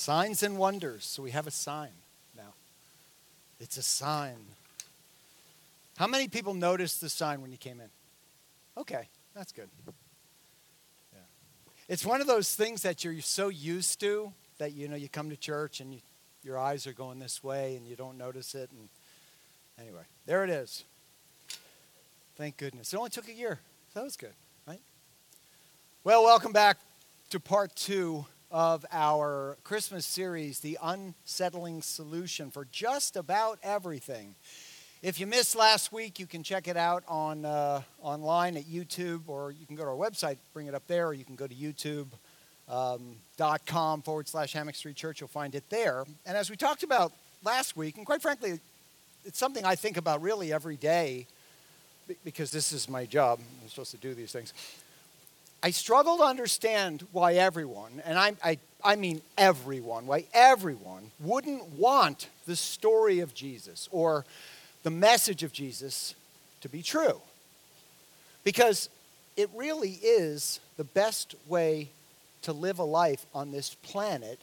Signs and wonders. So we have a sign now. It's a sign. How many people noticed the sign when you came in? Okay, that's good. Yeah. It's one of those things that you're so used to that you know you come to church and you, your eyes are going this way and you don't notice it and anyway, there it is. Thank goodness. It only took a year. That was good, right? Well, welcome back to part 2 of our Christmas series, The Unsettling Solution for Just About Everything. If you missed last week, you can check it out on, uh, online at YouTube, or you can go to our website, bring it up there, or you can go to youtube.com um, forward slash Hammock Street Church. You'll find it there. And as we talked about last week, and quite frankly, it's something I think about really every day because this is my job. I'm supposed to do these things. I struggle to understand why everyone, and I, I, I mean everyone, why everyone wouldn't want the story of Jesus or the message of Jesus to be true. Because it really is the best way to live a life on this planet,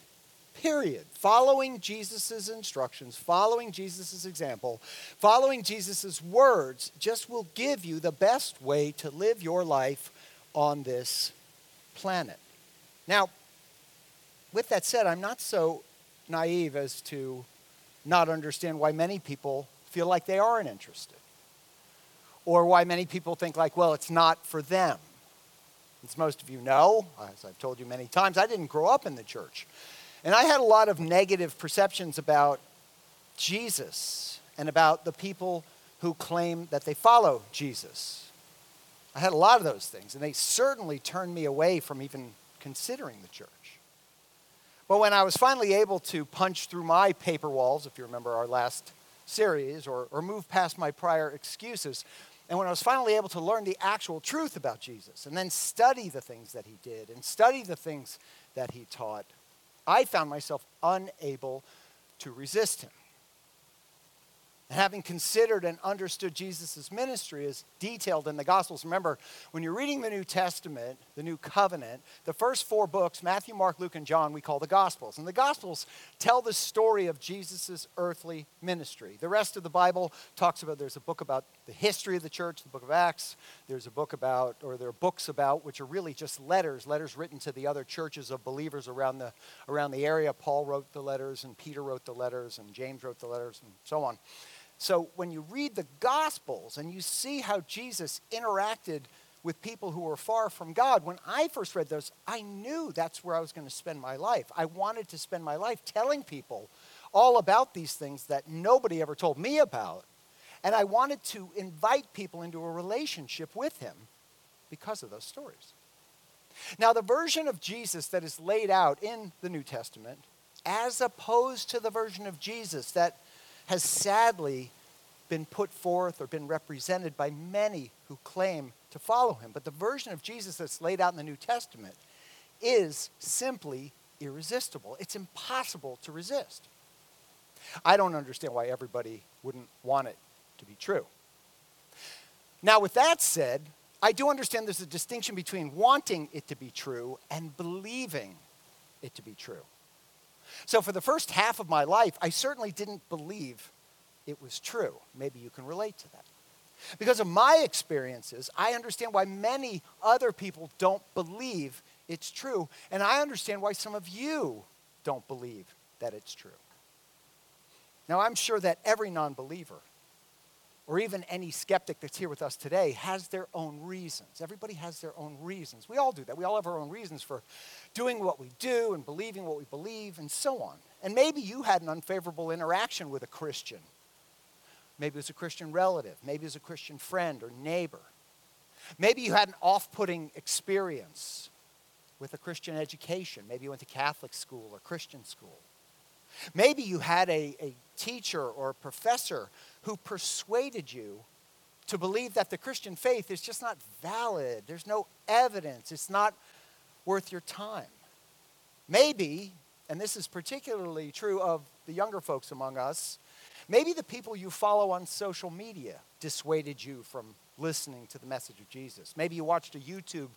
period. Following Jesus' instructions, following Jesus' example, following Jesus' words just will give you the best way to live your life on this planet. Now, with that said, I'm not so naive as to not understand why many people feel like they aren't interested. Or why many people think, like, well, it's not for them. As most of you know, as I've told you many times, I didn't grow up in the church. And I had a lot of negative perceptions about Jesus and about the people who claim that they follow Jesus. I had a lot of those things, and they certainly turned me away from even considering the church. But when I was finally able to punch through my paper walls, if you remember our last series, or, or move past my prior excuses, and when I was finally able to learn the actual truth about Jesus and then study the things that he did and study the things that he taught, I found myself unable to resist him having considered and understood Jesus' ministry as detailed in the Gospels. Remember, when you're reading the New Testament, the New Covenant, the first four books, Matthew, Mark, Luke, and John, we call the Gospels. And the Gospels tell the story of Jesus' earthly ministry. The rest of the Bible talks about, there's a book about the history of the church, the book of Acts. There's a book about, or there are books about, which are really just letters, letters written to the other churches of believers around the, around the area. Paul wrote the letters, and Peter wrote the letters, and James wrote the letters, and so on. So when you read the Gospels and you see how Jesus interacted with people who were far from God, when I first read those, I knew that's where I was going to spend my life. I wanted to spend my life telling people all about these things that nobody ever told me about. And I wanted to invite people into a relationship with him because of those stories. Now, the version of Jesus that is laid out in the New Testament, as opposed to the version of Jesus that has sadly been put forth or been represented by many who claim to follow him. But the version of Jesus that's laid out in the New Testament is simply irresistible. It's impossible to resist. I don't understand why everybody wouldn't want it to be true. Now, with that said, I do understand there's a distinction between wanting it to be true and believing it to be true. So, for the first half of my life, I certainly didn't believe it was true. Maybe you can relate to that. Because of my experiences, I understand why many other people don't believe it's true. And I understand why some of you don't believe that it's true. Now, I'm sure that every non believer, or even any skeptic that's here with us today, has their own reasons. Everybody has their own reasons. We all do that. We all have our own reasons for doing what we do and believing what we believe and so on. And maybe you had an unfavorable interaction with a Christian. Maybe it was a Christian relative. Maybe it was a Christian friend or neighbor. Maybe you had an off putting experience with a Christian education. Maybe you went to Catholic school or Christian school. Maybe you had a, a teacher or a professor who persuaded you to believe that the Christian faith is just not valid. There's no evidence. It's not worth your time. Maybe, and this is particularly true of the younger folks among us, maybe the people you follow on social media dissuaded you from listening to the message of Jesus. Maybe you watched a YouTube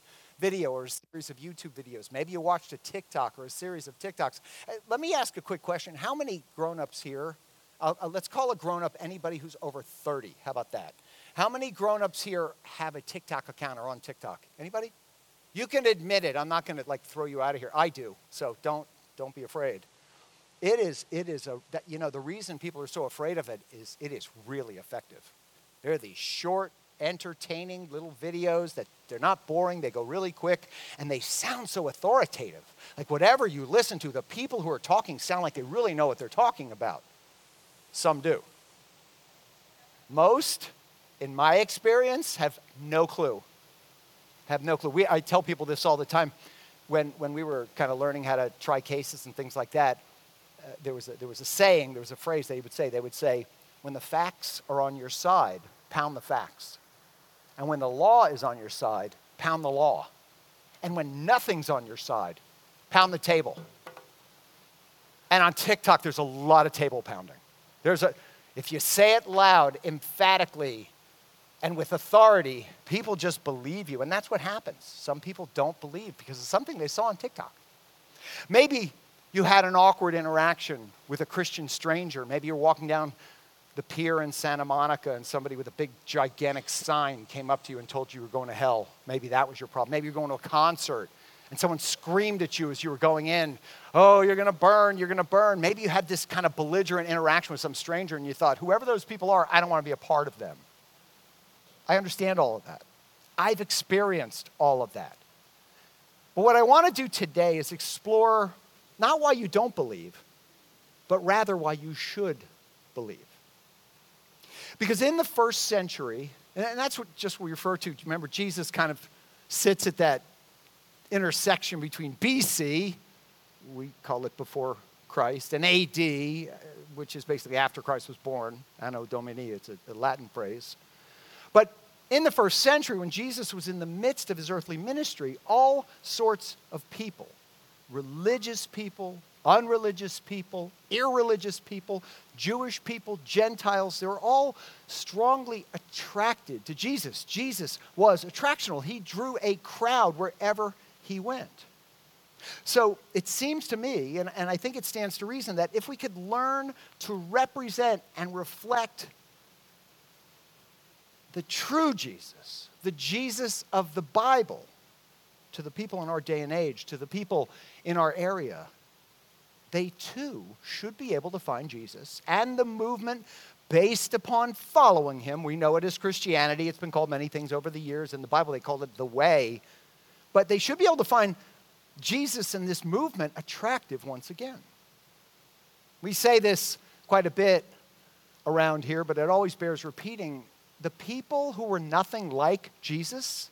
video or a series of YouTube videos. Maybe you watched a TikTok or a series of TikToks. Uh, let me ask a quick question. How many grown ups here? Uh, uh, let's call a grown up anybody who's over 30. How about that? How many grown ups here have a TikTok account or on TikTok? Anybody? You can admit it. I'm not going to like throw you out of here. I do. So don't don't be afraid. It is it is a that, you know the reason people are so afraid of it is it is really effective. They're these short entertaining little videos that they're not boring, they go really quick, and they sound so authoritative. Like whatever you listen to, the people who are talking sound like they really know what they're talking about. Some do. Most, in my experience, have no clue. Have no clue. We, I tell people this all the time. When, when we were kind of learning how to try cases and things like that, uh, there, was a, there was a saying, there was a phrase they would say. They would say, when the facts are on your side, pound the facts. And when the law is on your side, pound the law. And when nothing's on your side, pound the table. And on TikTok, there's a lot of table pounding. There's a, if you say it loud, emphatically, and with authority, people just believe you. And that's what happens. Some people don't believe because of something they saw on TikTok. Maybe you had an awkward interaction with a Christian stranger. Maybe you're walking down the pier in Santa Monica and somebody with a big, gigantic sign came up to you and told you you were going to hell. Maybe that was your problem. Maybe you're going to a concert and someone screamed at you as you were going in, Oh, you're going to burn, you're going to burn. Maybe you had this kind of belligerent interaction with some stranger and you thought, Whoever those people are, I don't want to be a part of them. I understand all of that. I've experienced all of that. But what I want to do today is explore not why you don't believe, but rather why you should believe. Because in the first century, and that's what just we refer to, remember, Jesus kind of sits at that intersection between BC, we call it before Christ, and AD, which is basically after Christ was born. Anno Domini, it's a, a Latin phrase. But in the first century, when Jesus was in the midst of his earthly ministry, all sorts of people, religious people, unreligious people, irreligious people, Jewish people, Gentiles, they were all strongly attracted to Jesus. Jesus was attractional, he drew a crowd wherever he went. So it seems to me, and, and I think it stands to reason, that if we could learn to represent and reflect the true Jesus, the Jesus of the Bible, to the people in our day and age, to the people in our area, they too should be able to find Jesus and the movement based upon following him. We know it as Christianity. It's been called many things over the years. In the Bible, they called it the way. But they should be able to find Jesus and this movement attractive once again. We say this quite a bit around here, but it always bears repeating. The people who were nothing like Jesus,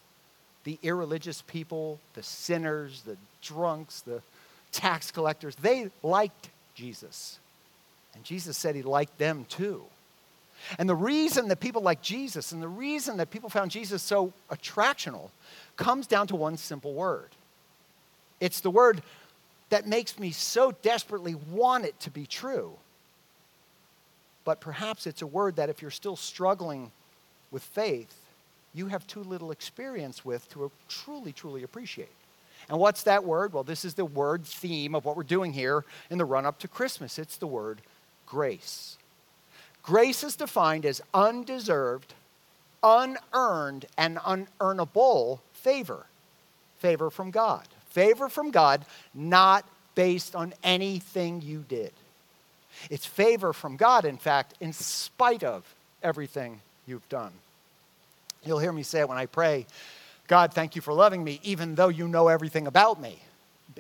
the irreligious people, the sinners, the drunks, the tax collectors, they liked Jesus. And Jesus said he liked them too. And the reason that people like Jesus and the reason that people found Jesus so attractional comes down to one simple word. It's the word that makes me so desperately want it to be true. But perhaps it's a word that if you're still struggling with faith, you have too little experience with to truly, truly appreciate. And what's that word? Well, this is the word theme of what we're doing here in the run up to Christmas. It's the word grace. Grace is defined as undeserved, unearned, and unearnable favor. Favor from God. Favor from God, not based on anything you did. It's favor from God, in fact, in spite of everything you've done. You'll hear me say it when I pray God, thank you for loving me, even though you know everything about me.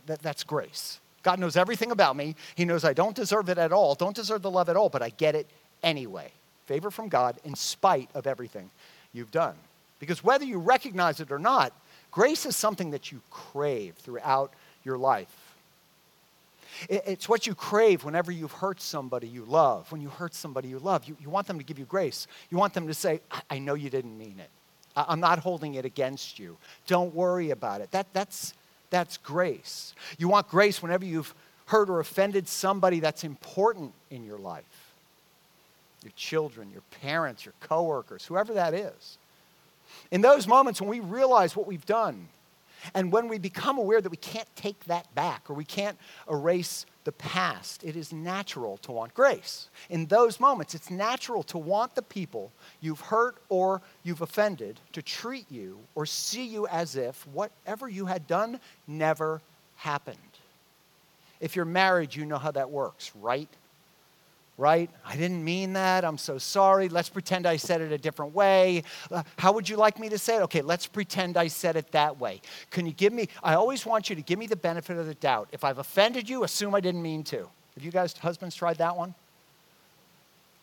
That, that's grace. God knows everything about me. He knows I don't deserve it at all, don't deserve the love at all, but I get it anyway. Favor from God in spite of everything you've done. Because whether you recognize it or not, grace is something that you crave throughout your life. It's what you crave whenever you've hurt somebody you love. When you hurt somebody you love, you, you want them to give you grace. You want them to say, I, I know you didn't mean it. I'm not holding it against you. Don't worry about it. That, that's, that's grace. You want grace whenever you've hurt or offended somebody that's important in your life your children, your parents, your coworkers, whoever that is. In those moments when we realize what we've done And when we become aware that we can't take that back or we can't erase the past, it is natural to want grace. In those moments, it's natural to want the people you've hurt or you've offended to treat you or see you as if whatever you had done never happened. If you're married, you know how that works, right? Right? I didn't mean that. I'm so sorry. Let's pretend I said it a different way. Uh, how would you like me to say it? Okay, let's pretend I said it that way. Can you give me, I always want you to give me the benefit of the doubt. If I've offended you, assume I didn't mean to. Have you guys, husbands, tried that one?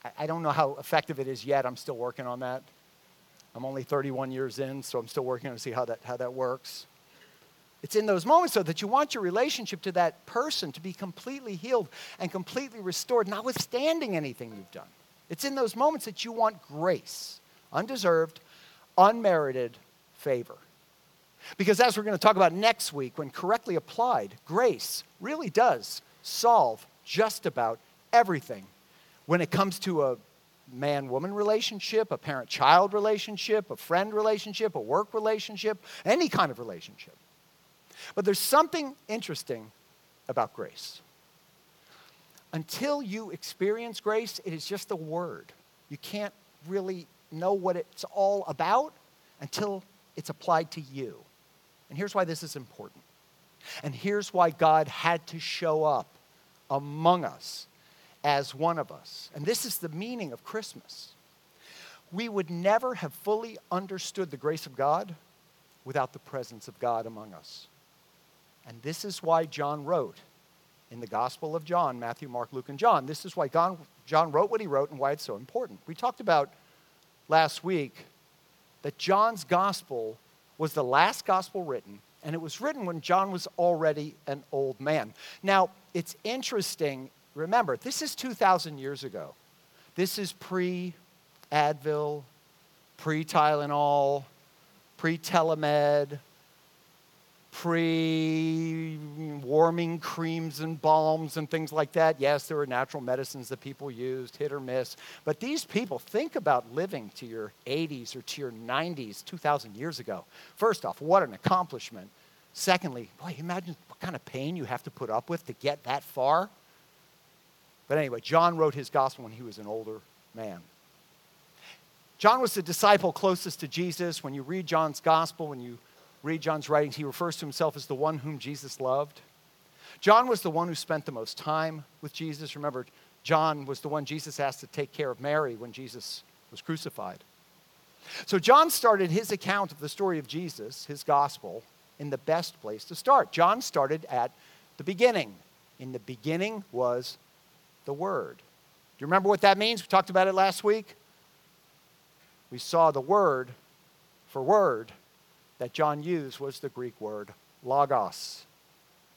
I, I don't know how effective it is yet. I'm still working on that. I'm only 31 years in, so I'm still working to see how that, how that works. It's in those moments, though, that you want your relationship to that person to be completely healed and completely restored, notwithstanding anything you've done. It's in those moments that you want grace, undeserved, unmerited favor. Because as we're going to talk about next week, when correctly applied, grace really does solve just about everything when it comes to a man woman relationship, a parent child relationship, a friend relationship, a work relationship, any kind of relationship. But there's something interesting about grace. Until you experience grace, it is just a word. You can't really know what it's all about until it's applied to you. And here's why this is important. And here's why God had to show up among us as one of us. And this is the meaning of Christmas. We would never have fully understood the grace of God without the presence of God among us. And this is why John wrote in the Gospel of John Matthew, Mark, Luke, and John. This is why John wrote what he wrote and why it's so important. We talked about last week that John's Gospel was the last Gospel written, and it was written when John was already an old man. Now, it's interesting. Remember, this is 2,000 years ago. This is pre Advil, pre Tylenol, pre Telemed, pre warming creams and balms and things like that. Yes, there were natural medicines that people used, hit or miss. But these people, think about living to your 80s or to your 90s 2,000 years ago. First off, what an accomplishment. Secondly, boy, imagine what kind of pain you have to put up with to get that far. But anyway, John wrote his gospel when he was an older man. John was the disciple closest to Jesus. When you read John's gospel, when you read John's writings, he refers to himself as the one whom Jesus loved. John was the one who spent the most time with Jesus. Remember, John was the one Jesus asked to take care of Mary when Jesus was crucified. So, John started his account of the story of Jesus, his gospel, in the best place to start. John started at the beginning. In the beginning was the Word. Do you remember what that means? We talked about it last week. We saw the word for word that John used was the Greek word logos.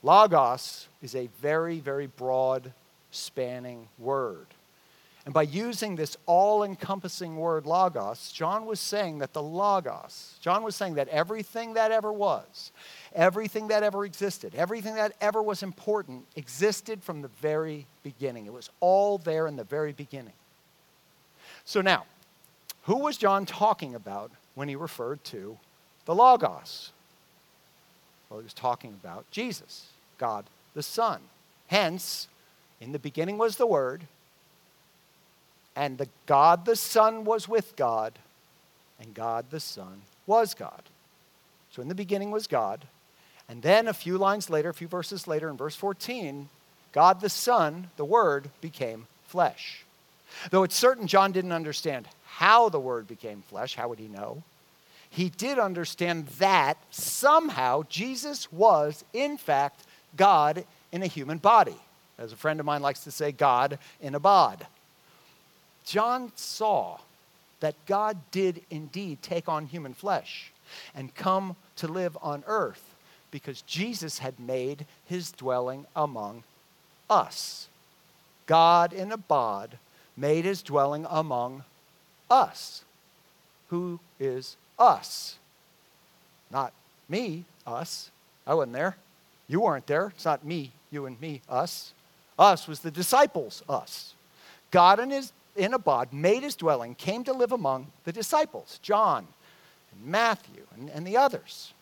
Logos is a very, very broad, spanning word. And by using this all encompassing word logos, John was saying that the logos, John was saying that everything that ever was, everything that ever existed, everything that ever was important existed from the very beginning. It was all there in the very beginning. So now, who was John talking about when he referred to the Logos? Well, he was talking about Jesus, God the Son. Hence, in the beginning was the Word, and the God the Son was with God, and God the Son was God. So in the beginning was God. And then a few lines later, a few verses later, in verse 14, God the Son, the Word, became flesh. Though it's certain John didn't understand how the Word became flesh, how would he know? He did understand that somehow Jesus was, in fact, God in a human body. As a friend of mine likes to say, God in a bod. John saw that God did indeed take on human flesh and come to live on earth because Jesus had made his dwelling among us. God in a bod made his dwelling among us. Who is us. Not me, us. I wasn't there. You weren't there. It's not me, you and me, us. Us was the disciples, us. God in, his, in a bod made his dwelling, came to live among the disciples, John and Matthew and, and the others.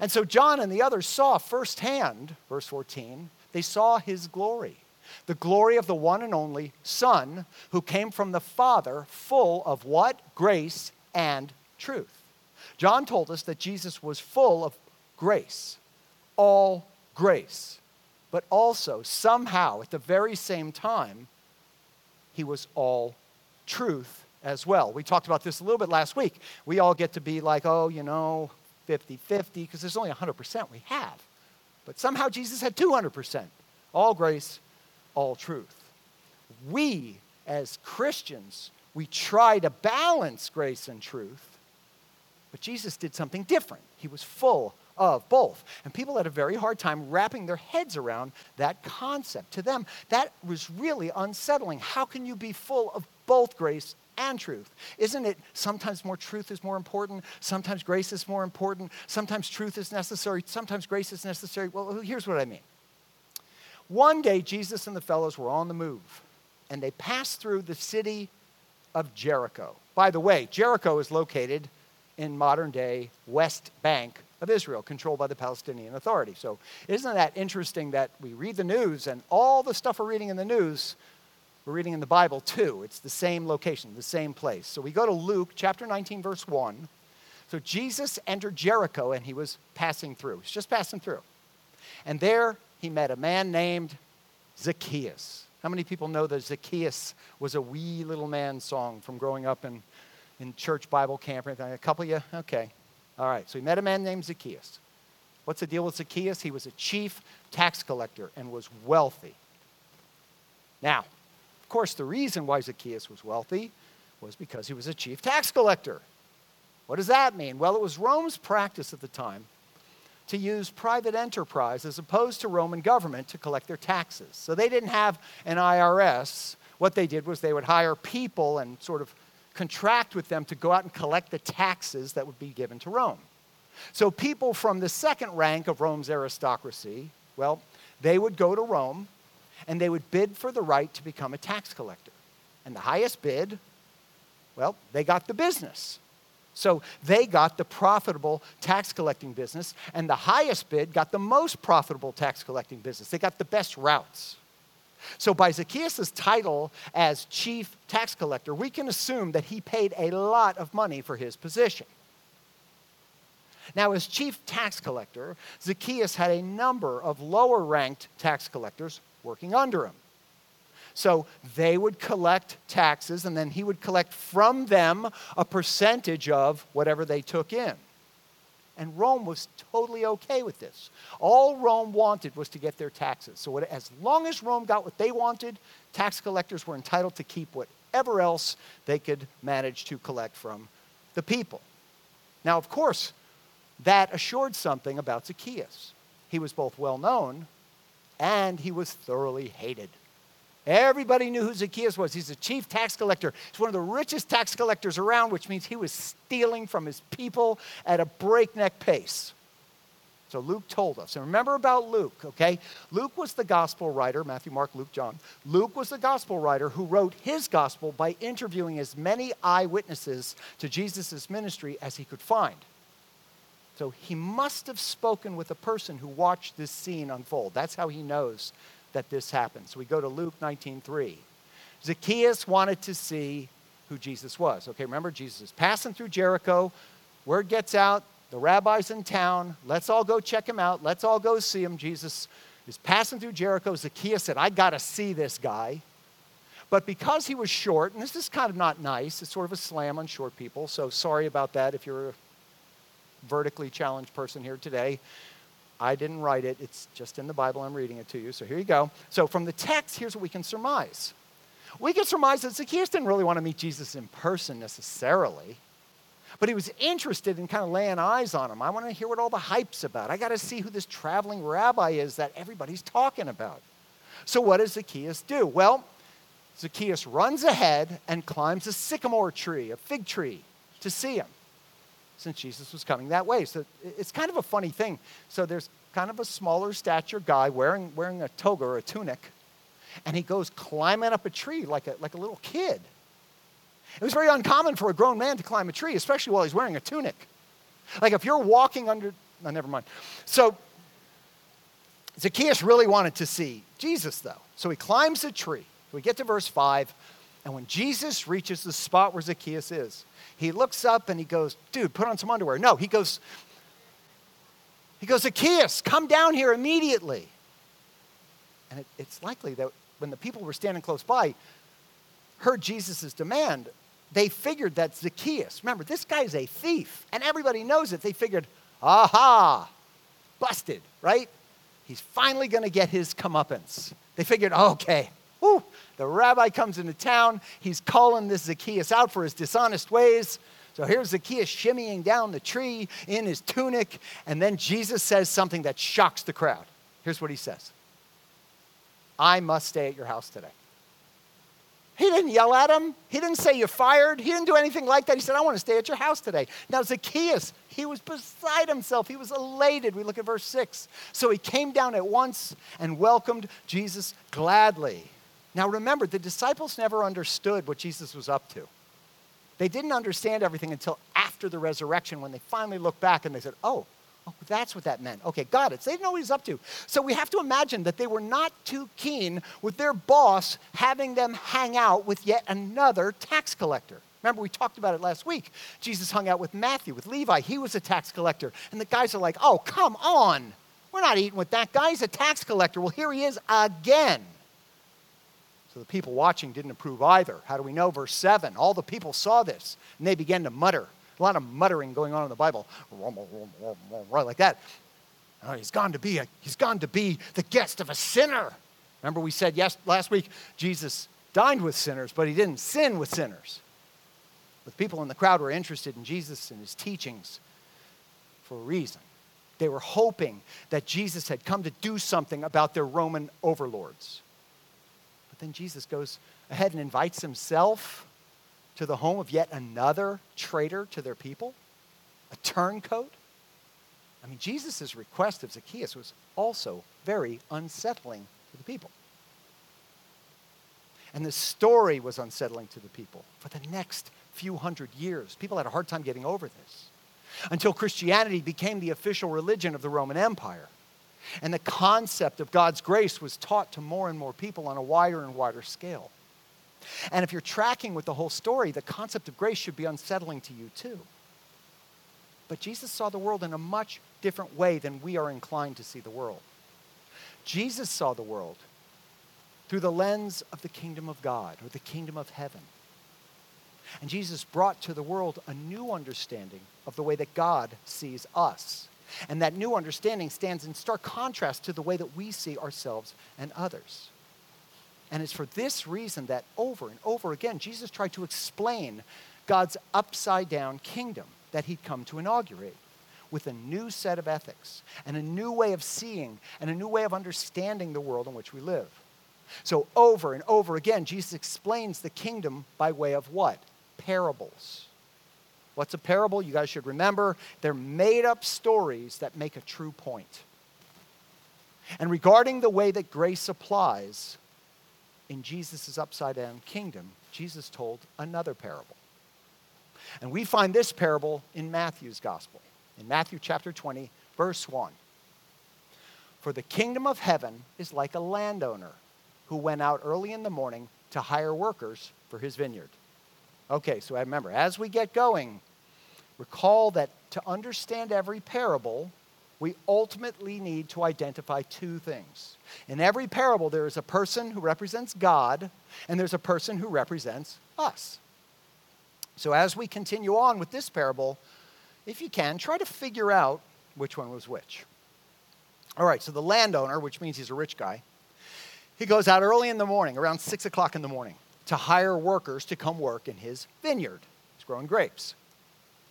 And so John and the others saw firsthand, verse 14, they saw his glory, the glory of the one and only Son who came from the Father, full of what? Grace and truth. John told us that Jesus was full of grace, all grace, but also somehow at the very same time, he was all truth as well. We talked about this a little bit last week. We all get to be like, oh, you know, 50 50, because there's only 100% we have. But somehow Jesus had 200%. All grace, all truth. We, as Christians, we try to balance grace and truth, but Jesus did something different. He was full of both. And people had a very hard time wrapping their heads around that concept. To them, that was really unsettling. How can you be full of both grace and truth. Isn't it sometimes more truth is more important? Sometimes grace is more important. Sometimes truth is necessary. Sometimes grace is necessary. Well, here's what I mean. One day, Jesus and the fellows were on the move, and they passed through the city of Jericho. By the way, Jericho is located in modern day West Bank of Israel, controlled by the Palestinian Authority. So, isn't that interesting that we read the news and all the stuff we're reading in the news we're reading in the Bible too. It's the same location, the same place. So we go to Luke chapter 19, verse 1. So Jesus entered Jericho and he was passing through. He's just passing through. And there he met a man named Zacchaeus. How many people know that Zacchaeus was a wee little man song from growing up in, in church Bible camp? or A couple of you? Okay. All right. So he met a man named Zacchaeus. What's the deal with Zacchaeus? He was a chief tax collector and was wealthy. Now, of course, the reason why Zacchaeus was wealthy was because he was a chief tax collector. What does that mean? Well, it was Rome's practice at the time to use private enterprise as opposed to Roman government to collect their taxes. So they didn't have an IRS. What they did was they would hire people and sort of contract with them to go out and collect the taxes that would be given to Rome. So people from the second rank of Rome's aristocracy, well, they would go to Rome and they would bid for the right to become a tax collector. And the highest bid, well, they got the business. So they got the profitable tax collecting business, and the highest bid got the most profitable tax collecting business. They got the best routes. So, by Zacchaeus' title as chief tax collector, we can assume that he paid a lot of money for his position. Now, as chief tax collector, Zacchaeus had a number of lower ranked tax collectors working under him. So they would collect taxes, and then he would collect from them a percentage of whatever they took in. And Rome was totally okay with this. All Rome wanted was to get their taxes. So, as long as Rome got what they wanted, tax collectors were entitled to keep whatever else they could manage to collect from the people. Now, of course, that assured something about Zacchaeus. He was both well known and he was thoroughly hated. Everybody knew who Zacchaeus was. He's a chief tax collector. He's one of the richest tax collectors around, which means he was stealing from his people at a breakneck pace. So Luke told us. And remember about Luke, okay? Luke was the gospel writer, Matthew, Mark, Luke, John. Luke was the gospel writer who wrote his gospel by interviewing as many eyewitnesses to Jesus' ministry as he could find. So he must have spoken with a person who watched this scene unfold. That's how he knows that this happens. We go to Luke 19:3. Zacchaeus wanted to see who Jesus was. Okay, remember Jesus is passing through Jericho. Word gets out, the rabbi's in town. Let's all go check him out. Let's all go see him. Jesus is passing through Jericho. Zacchaeus said, I got to see this guy. But because he was short, and this is kind of not nice, it's sort of a slam on short people, so sorry about that if you're a vertically challenged person here today. I didn't write it, it's just in the Bible. I'm reading it to you. So here you go. So from the text, here's what we can surmise. We can surmise that Zacchaeus didn't really want to meet Jesus in person necessarily, but he was interested in kind of laying eyes on him. I want to hear what all the hype's about. I got to see who this traveling rabbi is that everybody's talking about. So what does Zacchaeus do? Well, Zacchaeus runs ahead and climbs a sycamore tree, a fig tree, to see him since Jesus was coming that way. So it's kind of a funny thing. So there's kind of a smaller stature guy wearing, wearing a toga or a tunic, and he goes climbing up a tree like a, like a little kid. It was very uncommon for a grown man to climb a tree, especially while he's wearing a tunic. Like if you're walking under no, never mind. So Zacchaeus really wanted to see Jesus, though. So he climbs a tree. We get to verse 5, and when Jesus reaches the spot where Zacchaeus is, he looks up and he goes, Dude, put on some underwear. No, he goes, he goes, Zacchaeus, come down here immediately. And it, it's likely that when the people were standing close by, heard Jesus' demand, they figured that Zacchaeus, remember, this guy's a thief, and everybody knows it. They figured, aha, busted, right? He's finally going to get his comeuppance. They figured, okay, whew, the rabbi comes into town. He's calling this Zacchaeus out for his dishonest ways. So here's Zacchaeus shimmying down the tree in his tunic, and then Jesus says something that shocks the crowd. Here's what he says I must stay at your house today. He didn't yell at him. He didn't say you're fired. He didn't do anything like that. He said, I want to stay at your house today. Now, Zacchaeus, he was beside himself. He was elated. We look at verse 6. So he came down at once and welcomed Jesus gladly. Now, remember, the disciples never understood what Jesus was up to. They didn't understand everything until after the resurrection when they finally looked back and they said, Oh, Oh, that's what that meant. Okay, got it. So they didn't know what he was up to. So we have to imagine that they were not too keen with their boss having them hang out with yet another tax collector. Remember, we talked about it last week. Jesus hung out with Matthew, with Levi. He was a tax collector. And the guys are like, oh, come on. We're not eating with that guy. He's a tax collector. Well, here he is again. So the people watching didn't approve either. How do we know? Verse 7 All the people saw this, and they began to mutter. A lot of muttering going on in the Bible, right like that. Oh, he's gone to be a, he's gone to be the guest of a sinner. Remember we said yes last week Jesus dined with sinners, but he didn't sin with sinners. The people in the crowd were interested in Jesus and his teachings for a reason. They were hoping that Jesus had come to do something about their Roman overlords. Then Jesus goes ahead and invites himself to the home of yet another traitor to their people, a turncoat. I mean, Jesus' request of Zacchaeus was also very unsettling to the people. And the story was unsettling to the people for the next few hundred years. People had a hard time getting over this until Christianity became the official religion of the Roman Empire. And the concept of God's grace was taught to more and more people on a wider and wider scale. And if you're tracking with the whole story, the concept of grace should be unsettling to you too. But Jesus saw the world in a much different way than we are inclined to see the world. Jesus saw the world through the lens of the kingdom of God or the kingdom of heaven. And Jesus brought to the world a new understanding of the way that God sees us. And that new understanding stands in stark contrast to the way that we see ourselves and others. And it's for this reason that over and over again, Jesus tried to explain God's upside down kingdom that he'd come to inaugurate with a new set of ethics and a new way of seeing and a new way of understanding the world in which we live. So, over and over again, Jesus explains the kingdom by way of what? Parables. What's a parable? You guys should remember they're made up stories that make a true point. And regarding the way that grace applies, in Jesus' upside down kingdom, Jesus told another parable. And we find this parable in Matthew's gospel, in Matthew chapter 20, verse 1. For the kingdom of heaven is like a landowner who went out early in the morning to hire workers for his vineyard. Okay, so I remember, as we get going, recall that to understand every parable, we ultimately need to identify two things. In every parable, there is a person who represents God, and there's a person who represents us. So, as we continue on with this parable, if you can, try to figure out which one was which. All right, so the landowner, which means he's a rich guy, he goes out early in the morning, around 6 o'clock in the morning, to hire workers to come work in his vineyard. He's growing grapes.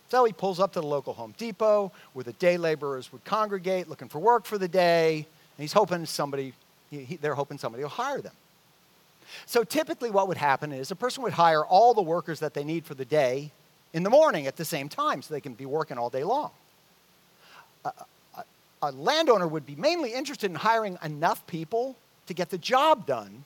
So he pulls up to the local Home Depot where the day laborers would congregate looking for work for the day, and he's hoping somebody, he, he, they're hoping somebody will hire them. So typically, what would happen is a person would hire all the workers that they need for the day in the morning at the same time so they can be working all day long. A, a, a landowner would be mainly interested in hiring enough people to get the job done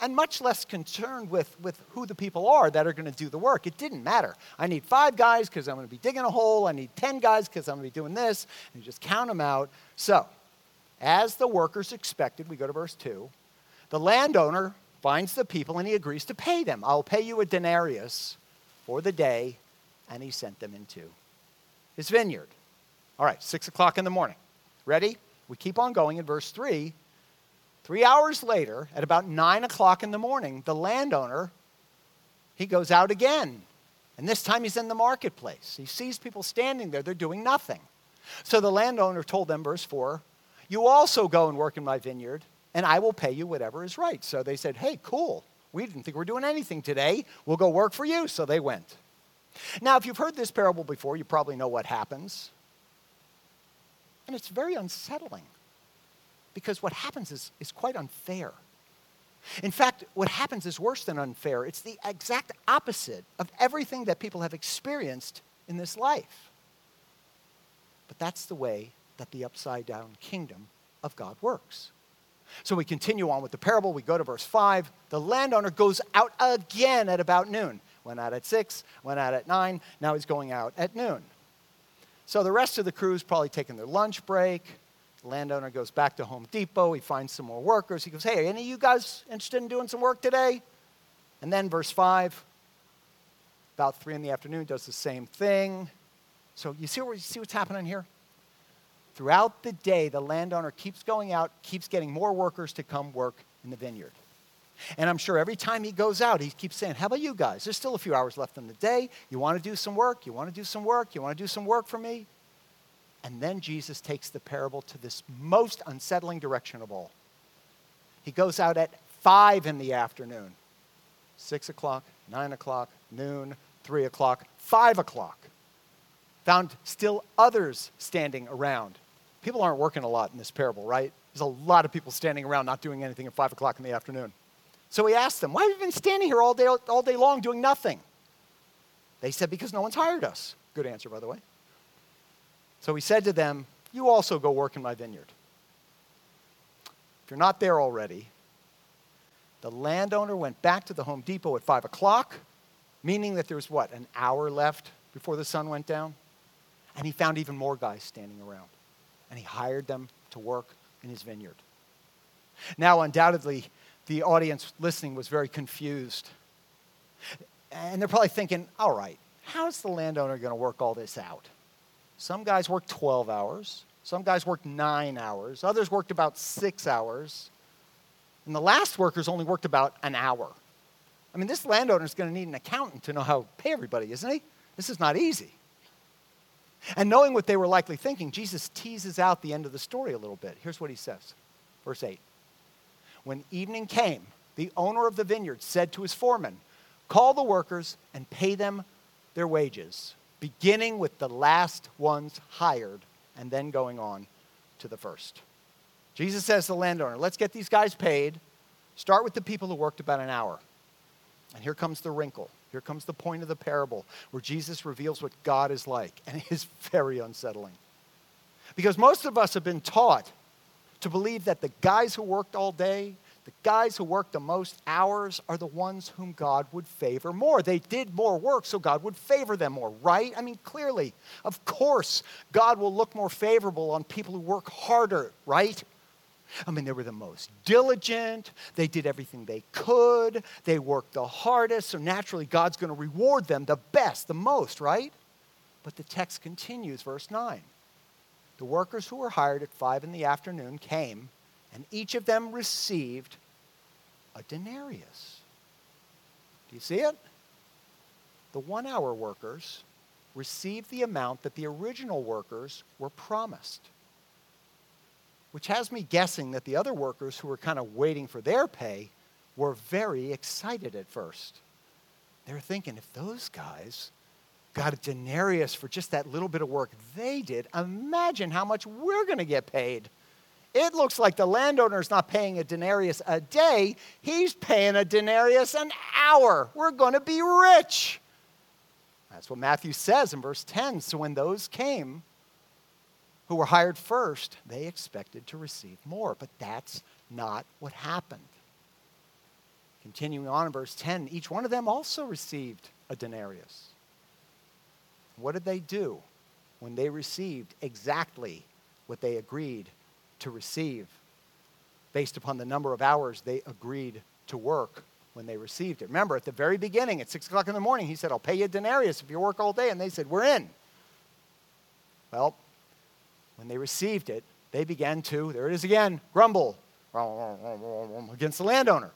and much less concerned with, with who the people are that are going to do the work. It didn't matter. I need five guys because I'm going to be digging a hole. I need 10 guys because I'm going to be doing this. And you just count them out. So, as the workers expected, we go to verse 2, the landowner finds the people and he agrees to pay them. I'll pay you a denarius for the day. And he sent them into his vineyard. All right, six o'clock in the morning. Ready? We keep on going in verse 3. Three hours later, at about nine o'clock in the morning, the landowner, he goes out again. And this time he's in the marketplace. He sees people standing there, they're doing nothing. So the landowner told them, verse 4, You also go and work in my vineyard, and I will pay you whatever is right. So they said, Hey, cool. We didn't think we are doing anything today. We'll go work for you. So they went. Now, if you've heard this parable before, you probably know what happens. And it's very unsettling because what happens is, is quite unfair. In fact, what happens is worse than unfair. It's the exact opposite of everything that people have experienced in this life. But that's the way that the upside down kingdom of God works. So we continue on with the parable. We go to verse 5. The landowner goes out again at about noon. Went out at 6, went out at 9, now he's going out at noon. So the rest of the crew's probably taking their lunch break. Landowner goes back to Home Depot. He finds some more workers. He goes, Hey, any of you guys interested in doing some work today? And then, verse 5, about 3 in the afternoon, does the same thing. So you see, what, you see what's happening here? Throughout the day, the landowner keeps going out, keeps getting more workers to come work in the vineyard. And I'm sure every time he goes out, he keeps saying, How about you guys? There's still a few hours left in the day. You want to do some work? You want to do some work? You want to do some work for me? And then Jesus takes the parable to this most unsettling direction of all. He goes out at five in the afternoon, six o'clock, nine o'clock, noon, three o'clock, five o'clock. Found still others standing around. People aren't working a lot in this parable, right? There's a lot of people standing around not doing anything at five o'clock in the afternoon. So he asked them, Why have you been standing here all day, all day long doing nothing? They said, Because no one's hired us. Good answer, by the way. So he said to them, You also go work in my vineyard. If you're not there already, the landowner went back to the Home Depot at 5 o'clock, meaning that there was what, an hour left before the sun went down? And he found even more guys standing around. And he hired them to work in his vineyard. Now, undoubtedly, the audience listening was very confused. And they're probably thinking, all right, how's the landowner going to work all this out? Some guys worked 12 hours. Some guys worked nine hours. Others worked about six hours. And the last workers only worked about an hour. I mean, this landowner is going to need an accountant to know how to pay everybody, isn't he? This is not easy. And knowing what they were likely thinking, Jesus teases out the end of the story a little bit. Here's what he says Verse 8 When evening came, the owner of the vineyard said to his foreman, Call the workers and pay them their wages beginning with the last ones hired and then going on to the first. Jesus says to the landowner, let's get these guys paid. Start with the people who worked about an hour. And here comes the wrinkle. Here comes the point of the parable where Jesus reveals what God is like. And it is very unsettling. Because most of us have been taught to believe that the guys who worked all day, the guys who worked the most hours are the ones whom God would favor more. They did more work, so God would favor them more, right? I mean, clearly, of course, God will look more favorable on people who work harder, right? I mean, they were the most diligent. They did everything they could. They worked the hardest. So naturally, God's going to reward them the best, the most, right? But the text continues, verse 9. The workers who were hired at 5 in the afternoon came and each of them received a denarius. Do you see it? The one hour workers received the amount that the original workers were promised. Which has me guessing that the other workers who were kind of waiting for their pay were very excited at first. They were thinking, if those guys got a denarius for just that little bit of work they did, imagine how much we're going to get paid. It looks like the landowner's not paying a denarius a day, he's paying a denarius an hour. We're going to be rich. That's what Matthew says in verse 10. So when those came who were hired first, they expected to receive more. But that's not what happened. continuing on in verse 10, each one of them also received a denarius. What did they do when they received exactly what they agreed to receive based upon the number of hours they agreed to work when they received it? Remember, at the very beginning, at 6 o'clock in the morning, he said, I'll pay you a denarius if you work all day. And they said, We're in. Well, when they received it, they began to, there it is again, grumble against the landowner.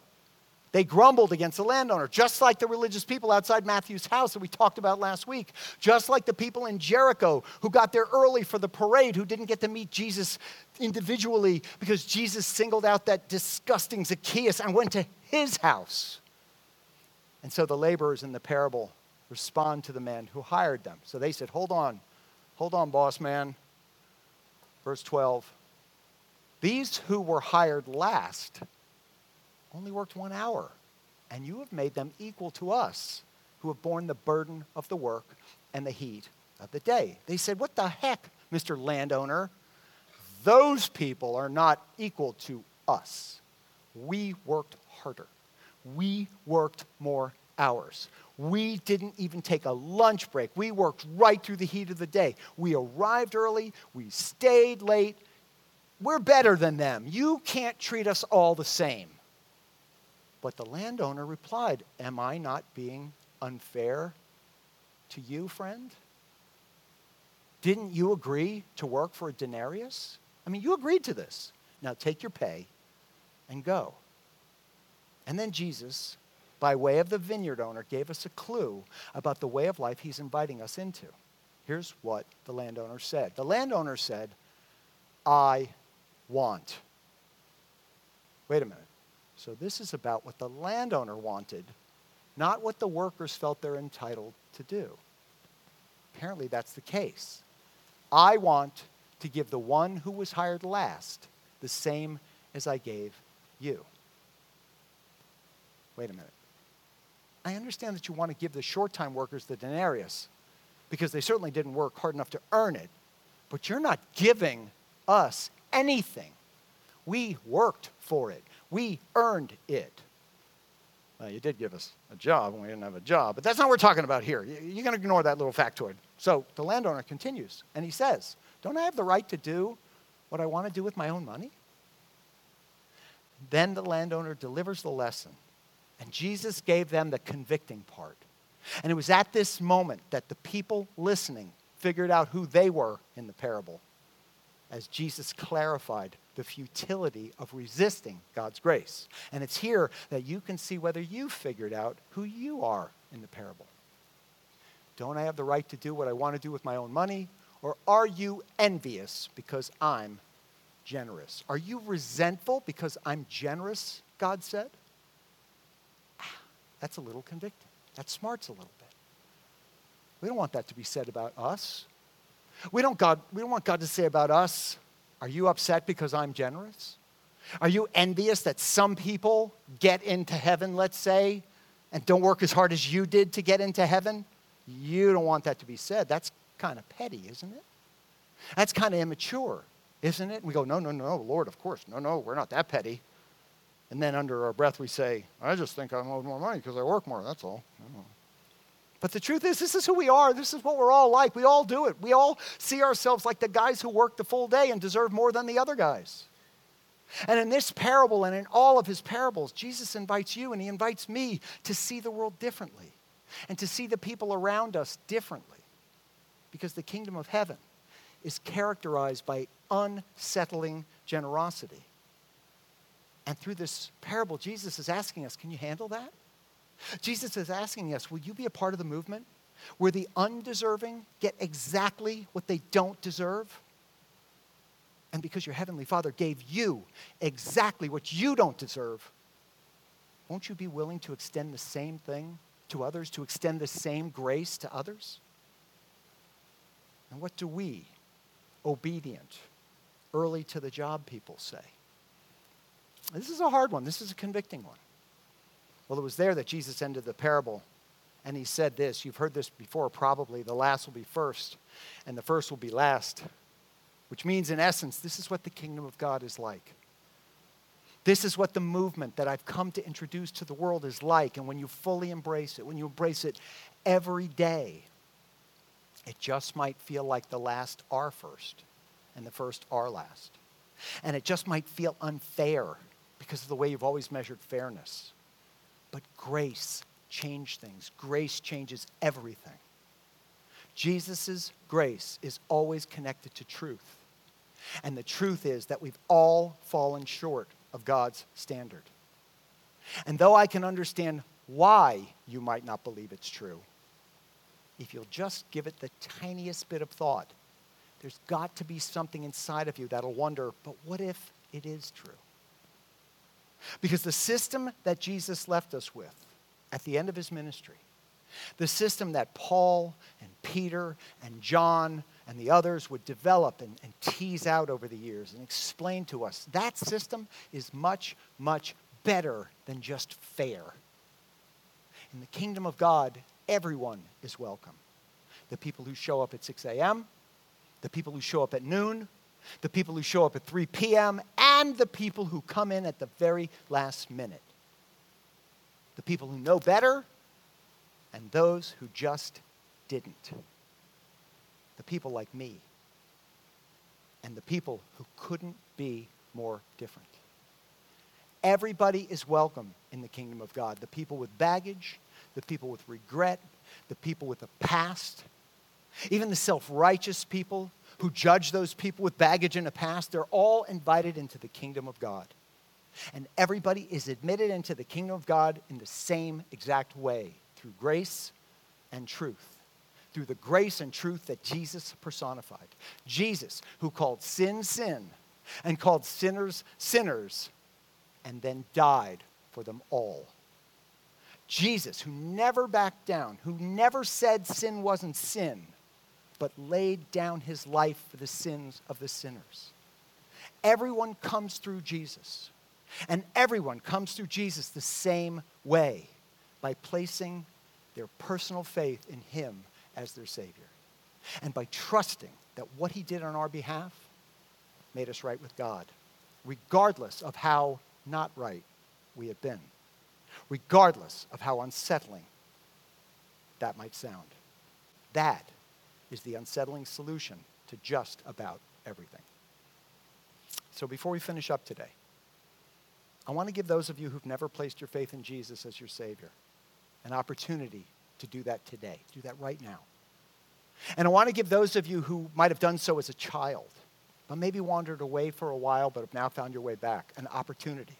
They grumbled against the landowner, just like the religious people outside Matthew's house that we talked about last week, just like the people in Jericho who got there early for the parade, who didn't get to meet Jesus individually because Jesus singled out that disgusting Zacchaeus and went to his house. And so the laborers in the parable respond to the man who hired them. So they said, Hold on, hold on, boss man. Verse 12 These who were hired last only worked one hour, and you have made them equal to us who have borne the burden of the work and the heat of the day. They said, What the heck, Mr. Landowner? Those people are not equal to us. We worked harder. We worked more hours. We didn't even take a lunch break. We worked right through the heat of the day. We arrived early. We stayed late. We're better than them. You can't treat us all the same. But the landowner replied, Am I not being unfair to you, friend? Didn't you agree to work for a denarius? I mean, you agreed to this. Now take your pay and go. And then Jesus, by way of the vineyard owner, gave us a clue about the way of life he's inviting us into. Here's what the landowner said The landowner said, I want. Wait a minute. So this is about what the landowner wanted, not what the workers felt they're entitled to do. Apparently, that's the case. I want to give the one who was hired last the same as I gave you. Wait a minute. I understand that you want to give the short time workers the denarius because they certainly didn't work hard enough to earn it, but you're not giving us anything. We worked for it. We earned it. Well, you did give us a job when we didn't have a job, but that's not what we're talking about here. You're going to ignore that little factoid. So the landowner continues, and he says, Don't I have the right to do what I want to do with my own money? Then the landowner delivers the lesson, and Jesus gave them the convicting part. And it was at this moment that the people listening figured out who they were in the parable as Jesus clarified the futility of resisting God's grace. And it's here that you can see whether you've figured out who you are in the parable. Don't I have the right to do what I want to do with my own money? Or are you envious because I'm generous? Are you resentful because I'm generous, God said? Ah, that's a little convicting. That smarts a little bit. We don't want that to be said about us. We don't, God, we don't want God to say about us, Are you upset because I'm generous? Are you envious that some people get into heaven, let's say, and don't work as hard as you did to get into heaven? You don't want that to be said. That's kind of petty, isn't it? That's kind of immature, isn't it? We go, no, no, no, Lord, of course. No, no, we're not that petty. And then under our breath we say, I just think I'm owed more money because I work more, that's all. But the truth is, this is who we are. This is what we're all like. We all do it. We all see ourselves like the guys who work the full day and deserve more than the other guys. And in this parable and in all of his parables, Jesus invites you and he invites me to see the world differently and to see the people around us differently. Because the kingdom of heaven is characterized by unsettling generosity. And through this parable, Jesus is asking us can you handle that? Jesus is asking us, will you be a part of the movement where the undeserving get exactly what they don't deserve? And because your Heavenly Father gave you exactly what you don't deserve, won't you be willing to extend the same thing to others, to extend the same grace to others? And what do we, obedient, early to the job people, say? This is a hard one. This is a convicting one. Well, it was there that Jesus ended the parable. And he said this you've heard this before, probably. The last will be first, and the first will be last. Which means, in essence, this is what the kingdom of God is like. This is what the movement that I've come to introduce to the world is like. And when you fully embrace it, when you embrace it every day, it just might feel like the last are first and the first are last. And it just might feel unfair because of the way you've always measured fairness. But grace changed things, grace changes everything. Jesus' grace is always connected to truth. And the truth is that we've all fallen short of God's standard. And though I can understand why you might not believe it's true, if you'll just give it the tiniest bit of thought, there's got to be something inside of you that'll wonder, but what if it is true? Because the system that Jesus left us with at the end of his ministry, the system that Paul and Peter and John and the others would develop and, and, tease out over the years and explain to us, that system is much, much better than just fair. In the kingdom of God, everyone is welcome. The people who show up at 6 a.m., the people who show up at noon, the people who show up at 3 p.m., and the people who come in at the very last minute. The people who know better and those who just didn't. The people like me and the people who couldn't be more different. Everybody is welcome in the kingdom of God. The people with baggage, the people with regret, the people with a past, even the self righteous people who judge those people with baggage in the past, they're all invited into the kingdom of God. And everybody is admitted into the kingdom of God in the same exact way through grace and truth. Through the grace and truth that Jesus personified. Jesus, who called sin, sin, and called sinners, sinners, and then died for them all. Jesus, who never backed down, who never said sin wasn't sin, but laid down his life for the sins of the sinners. Everyone comes through Jesus. And everyone comes through Jesus the same way by placing their personal faith in him as their Savior. And by trusting that what he did on our behalf made us right with God, regardless of how not right we have been regardless of how unsettling that might sound. That is the unsettling solution to just about everything. So before we finish up today, I want to give those of you who've never placed your faith in Jesus as your Savior an opportunity to do that today. Do that right now. And I want to give those of you who might have done so as a child, but maybe wandered away for a while but have now found your way back, an opportunity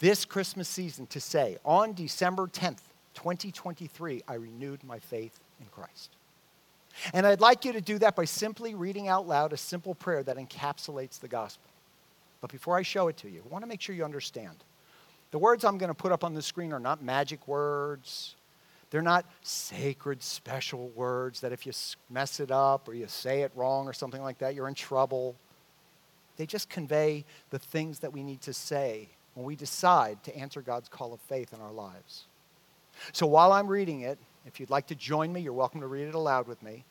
this Christmas season to say, on December 10th, 2023, I renewed my faith in Christ. And I'd like you to do that by simply reading out loud a simple prayer that encapsulates the gospel. But before I show it to you, I want to make sure you understand. The words I'm going to put up on the screen are not magic words. They're not sacred, special words that if you mess it up or you say it wrong or something like that, you're in trouble. They just convey the things that we need to say when we decide to answer God's call of faith in our lives. So while I'm reading it, if you'd like to join me, you're welcome to read it aloud with me.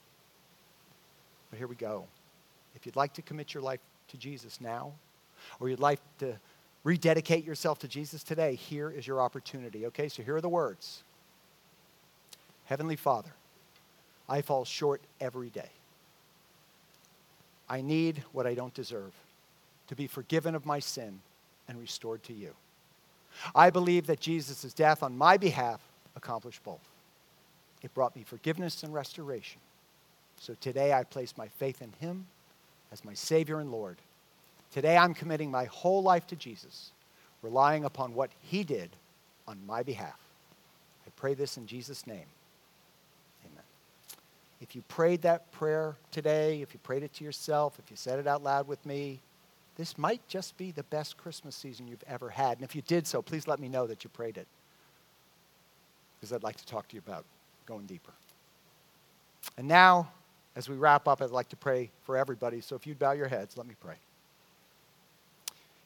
But here we go. If you'd like to commit your life to Jesus now, or you'd like to rededicate yourself to Jesus today, here is your opportunity. Okay, so here are the words Heavenly Father, I fall short every day. I need what I don't deserve to be forgiven of my sin and restored to you. I believe that Jesus' death on my behalf accomplished both. It brought me forgiveness and restoration. So today I place my faith in him as my Savior and Lord. Today I'm committing my whole life to Jesus, relying upon what he did on my behalf. I pray this in Jesus' name. Amen. If you prayed that prayer today, if you prayed it to yourself, if you said it out loud with me, this might just be the best Christmas season you've ever had. And if you did so, please let me know that you prayed it. Because I'd like to talk to you about going deeper. And now, as we wrap up, I'd like to pray for everybody. So if you'd bow your heads, let me pray.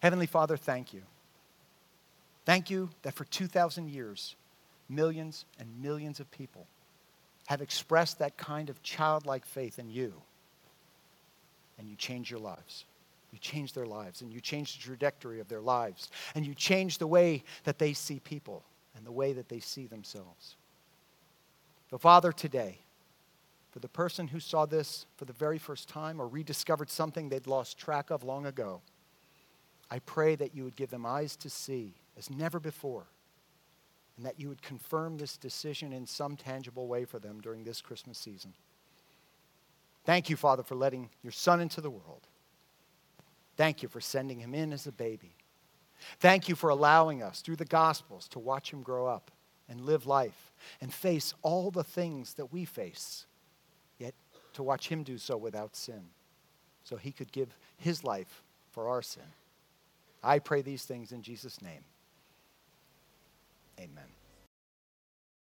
Heavenly Father, thank you. Thank you that for 2,000 years, millions and millions of people have expressed that kind of childlike faith in you, and you change your lives. You change their lives, and you change the trajectory of their lives, and you change the way that they see people and the way that they see themselves. So, Father, today, for the person who saw this for the very first time or rediscovered something they'd lost track of long ago, I pray that you would give them eyes to see as never before, and that you would confirm this decision in some tangible way for them during this Christmas season. Thank you, Father, for letting your Son into the world. Thank you for sending him in as a baby. Thank you for allowing us, through the Gospels, to watch him grow up and live life and face all the things that we face to watch him do so without sin, so he could give his life for our sin. I pray these things in Jesus' name. Amen.